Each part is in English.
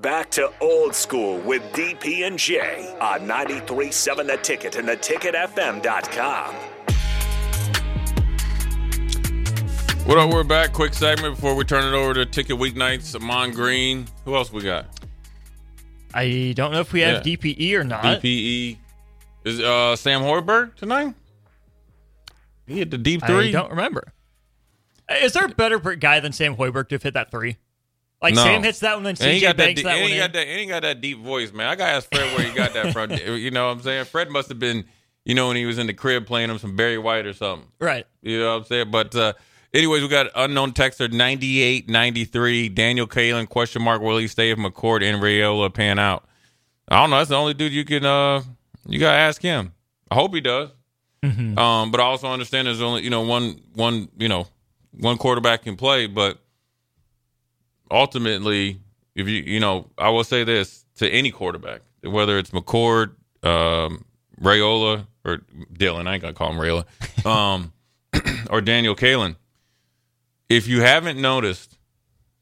Back to old school with DP and J on 93.7 The Ticket and theticketfm.com. What up? We're back. Quick segment before we turn it over to Ticket Weeknights. Ahman Green. Who else we got? I don't know if we have Yeah. DPE or not. DPE. Is uh, Sam Hoiberg tonight? He hit the deep three. I three. don't remember. Is there a better guy than Sam Hoiberg to have hit that three? Like No. Sam hits that one, then CJ that. banks deep- that one got that. He got that deep voice, man. I gotta ask Fred where he got that from. you know what I'm saying? Fred must have been, you know, when he was in the crib playing him some Barry White or something. Right. You know what I'm saying? But uh, anyways, we got unknown texter 9893 Daniel Kaelin question mark will he stay if McCord and Raiola pan out? I don't know. That's the only dude you can uh you gotta ask him. I hope he does. Um, but I also understand there's only you know one one you know one quarterback can play, but ultimately, if you you know, I will say this to any quarterback, whether it's McCord, um, Raiola, or Dylan, I ain't gonna call him Raiola, um, or Daniel Kaelin. If you haven't noticed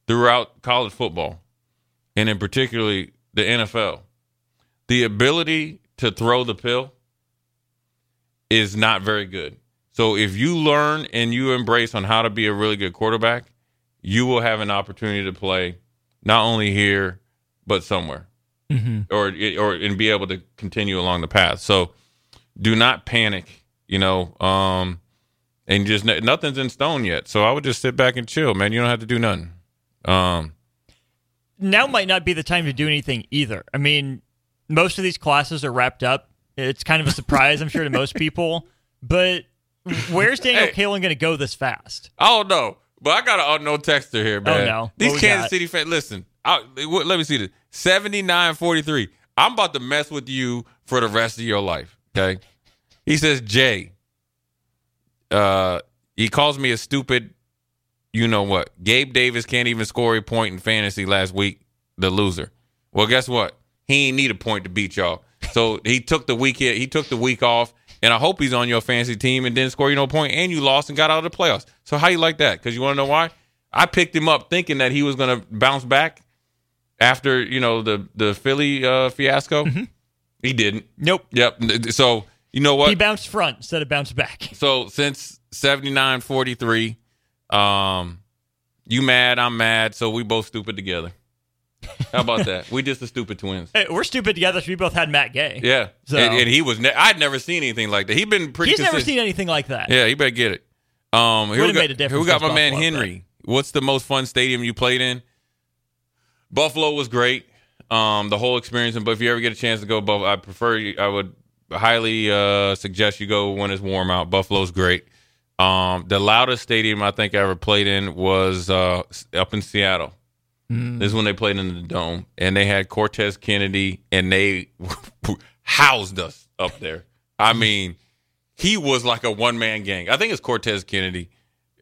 throughout college football, and in particularly the NFL, the ability to throw the pill is not very good. So if you learn and you embrace on how to be a really good quarterback, you will have an opportunity to play not only here but somewhere, or or and be able to continue along the path. So do not panic, you know, um, and just nothing's in stone yet. So I would just sit back and chill, man. You don't have to do nothing. Um, now might not be the time to do anything either. I mean, most of these classes are wrapped up. It's kind of a surprise, I'm sure, to most people. But where's Daniel Hey. Kaelin going to go this fast? I don't know, but I got an unknown texter here, man. Oh, no. These Kansas got? City fans, listen. I, let me see this. Seventy nine forty three. I'm about to mess with you for the rest of your life. Okay. He says, Jay. Uh, he calls me a stupid. You know what? Gabe Davis can't even score a point in fantasy last week. The loser. Well, guess what? He ain't need a point to beat y'all. So he took the week. He took the week off, and I hope he's on your fantasy team and didn't score you no point, and you lost and got out of the playoffs. So how you like that? Because you want to know why? I picked him up thinking that he was going to bounce back after you know the the Philly uh, fiasco. He didn't. Nope. Yep. So you know what? He bounced front instead of bounced back. So since 79 43, um, you mad, I'm mad, so we both stupid together. How about that? We just the stupid twins. Hey, we're stupid together. So we both had Matt Gay. Yeah. So- And, and he was, ne- I'd never seen anything like that. He'd been pretty He's never seen anything like that. Yeah, you better get it. Um, here we got, made a difference we got my against man Buffalo, Henry. What's the most fun stadium you played in? Buffalo was great. Um, the whole experience, but if you ever get a chance to go, Buff- I prefer. you- I would highly uh, suggest you go when it's warm out. Buffalo's great. Um, the loudest stadium I think I ever played in was uh, up in Seattle. Mm. This is when they played in the dome, and they had Cortez Kennedy, and they housed us up there. I mean, he was like a one man gang. I think it's Cortez Kennedy.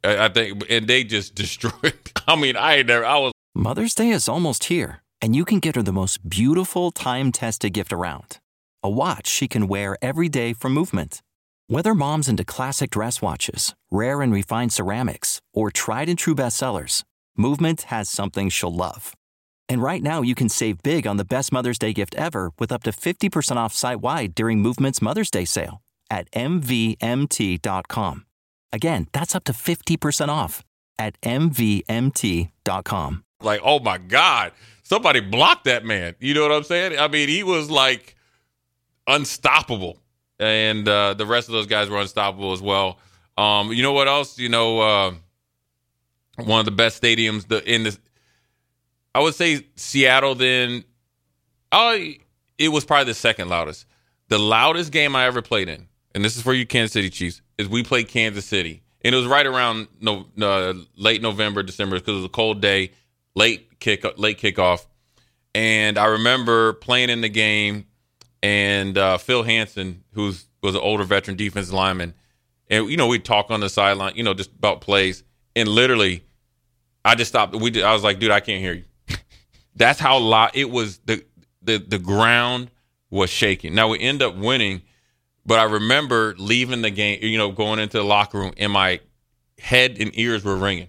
I, I think, and they just destroyed. I mean, I never. I was Mother's Day is almost here, and you can get her the most beautiful time tested gift around a watch she can wear every day for movement. Whether mom's into classic dress watches, rare and refined ceramics, or tried and true bestsellers, Movement has something she'll love. And right now, you can save big on the best Mother's Day gift ever with up to 50% off site wide during Movement's Mother's Day sale at MVMT.com. Again, that's up to 50% off at MVMT.com. like, oh my God, somebody blocked that man. You know what I'm saying? I mean, he was like unstoppable. And uh, the rest of those guys were unstoppable as well. Um, you know what else? You know, uh, one of the best stadiums the in the I would say Seattle then I it was probably the second loudest. The loudest game I ever played in, and this is for you Kansas City Chiefs, is we played Kansas City. And it was right around no, uh, late November, December because it was a cold day, late kick late kickoff. and I remember playing in the game, and uh, Phil Hansen, who's was an older veteran defensive lineman, and you know we'd talk on the sideline, you know, just about plays, and literally, I just stopped. We, did, I was like, dude, I can't hear you. That's how loud it was. the the The ground was shaking. Now we end up winning, but I remember leaving the game, you know, going into the locker room, and my head and ears were ringing.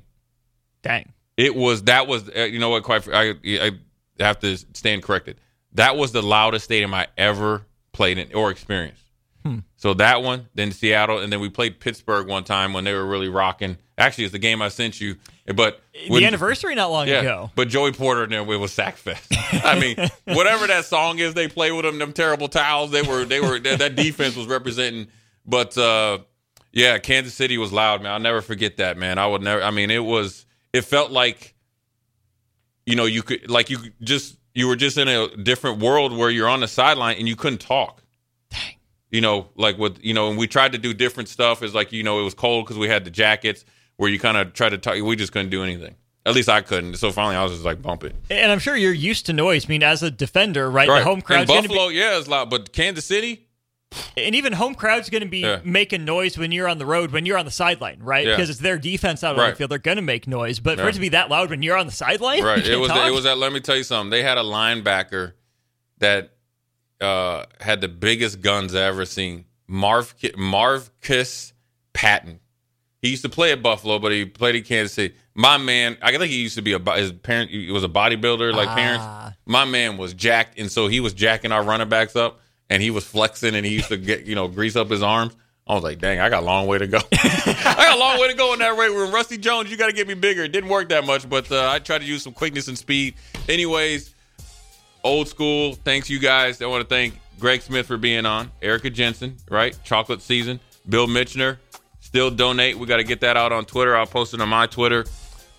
Dang. It was that was uh, you know what? Quite I, I have to stand corrected. That was the loudest stadium I ever played in or experienced. Hmm. So that one, then Seattle, and then we played Pittsburgh one time when they were really rocking. Actually, it's the game I sent you, but when, the anniversary not long yeah, ago. But Joey Porter and it was Sackfest. I mean, whatever that song is, they play with them. Them terrible towels. They were they were that, that defense was representing. But uh, yeah, Kansas City was loud, man. I'll never forget that, man. I would never. I mean, it was. It felt like you know, you could like you just you were just in a different world where you're on the sideline and you couldn't talk. You know, like with you know, and we tried to do different stuff. Is like you know, it was cold because we had the jackets where you kind of try to talk. We just couldn't do anything. At least I couldn't. So finally, I was just like bumping. And I'm sure you're used to noise. I mean, as a defender, right? right. The home crowd. Buffalo, be- yeah, it's loud, but Kansas City, and even home crowd's going to be yeah. making noise when you're on the road, when you're on the sideline, right? Yeah. Because it's their defense out on the field. They're going to make noise. But for it to be that loud when you're on the sideline, right? It was. Talk? It was that. Let me tell you something. They had a linebacker that uh, had the biggest guns I ever seen. Marv Marvcus Patton. He used to play at Buffalo, but he played at Kansas City. My man, I think he used to be a his parent. He was a bodybuilder, like ah. parents. My man was jacked, and so he was jacking our running backs up and he was flexing and he used to get you know grease up his arms. I was like, dang, I got a long way to go. I got a long way to go in that weight room. Rusty Jones, you got to get me bigger. It didn't work that much, but uh, I tried to use some quickness and speed. Anyways, old school. Thanks, you guys. I want to thank Greg Smith for being on. Erica Jensen, right? Chocolate season. Bill Mitchner, still donate. We got to get that out on Twitter. I'll post it on my Twitter.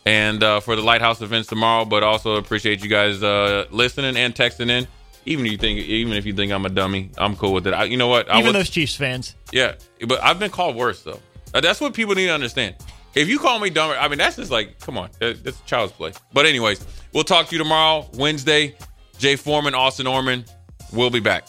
And uh, for the Lighthouse events tomorrow, but also appreciate you guys uh, listening and texting in. Even if you think, even if you think I'm a dummy, I'm cool with it. I, you know what? I even those Chiefs fans. Yeah, but I've been called worse though. Uh, that's what people need to understand. If you call me dumb, I mean that's just like, come on, that's child's play. But anyways, we'll talk to you tomorrow, Wednesday. Jay Foreman, Austin Orman, we'll be back.